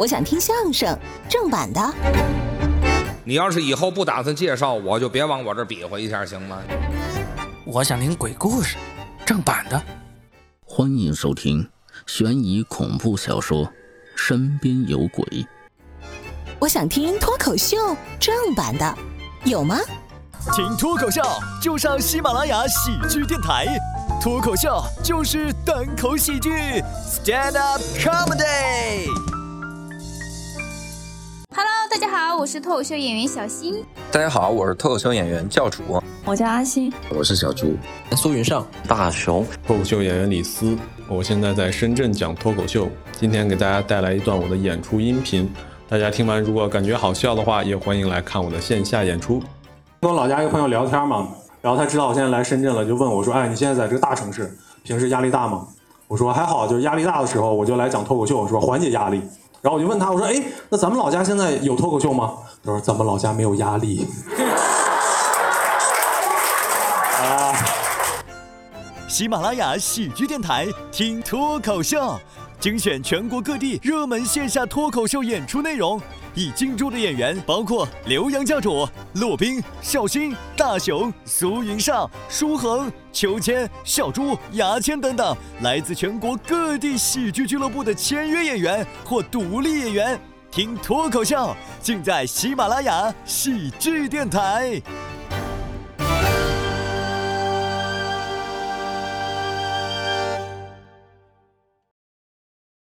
我想听相声，正版的。你要是以后不打算介绍，我就别往我这儿比划一下，行吗？我想听鬼故事，正版的。欢迎收听悬疑恐怖小说《身边有鬼》。我想听脱口秀，正版的，有吗？听脱口秀就上喜马拉雅喜剧电台，脱口秀就是单口喜剧，Stand up comedy。大家好，我是脱口秀演员小新。大家好，我是脱口秀演员教主，我叫阿星，我是小猪，苏云上，大熊，脱口秀演员李斯，我现在在深圳讲脱口秀，今天给大家带来一段我的演出音频，大家听完如果感觉好笑的话，也欢迎来看我的线下演出。跟我老家一个朋友聊天嘛，然后他知道我现在来深圳了，就问我说：“哎，你现在在这个大城市，平时压力大吗？”我说：“还好，就是压力大的时候，我就来讲脱口秀，是吧？缓解压力。”然后我就问他，我说：“哎，那咱们老家现在有脱口秀吗？”他说：“咱们老家没有压力。”啊！喜马拉雅喜剧电台听脱口秀，精选全国各地热门线下脱口秀演出内容。已进驻的演员包括刘洋教主、骆宾、小新、大熊、苏云上、舒恒、秋千、小猪、牙签等等，来自全国各地喜剧俱乐部的签约演员或独立演员，听脱口秀尽在喜马拉雅喜剧电台。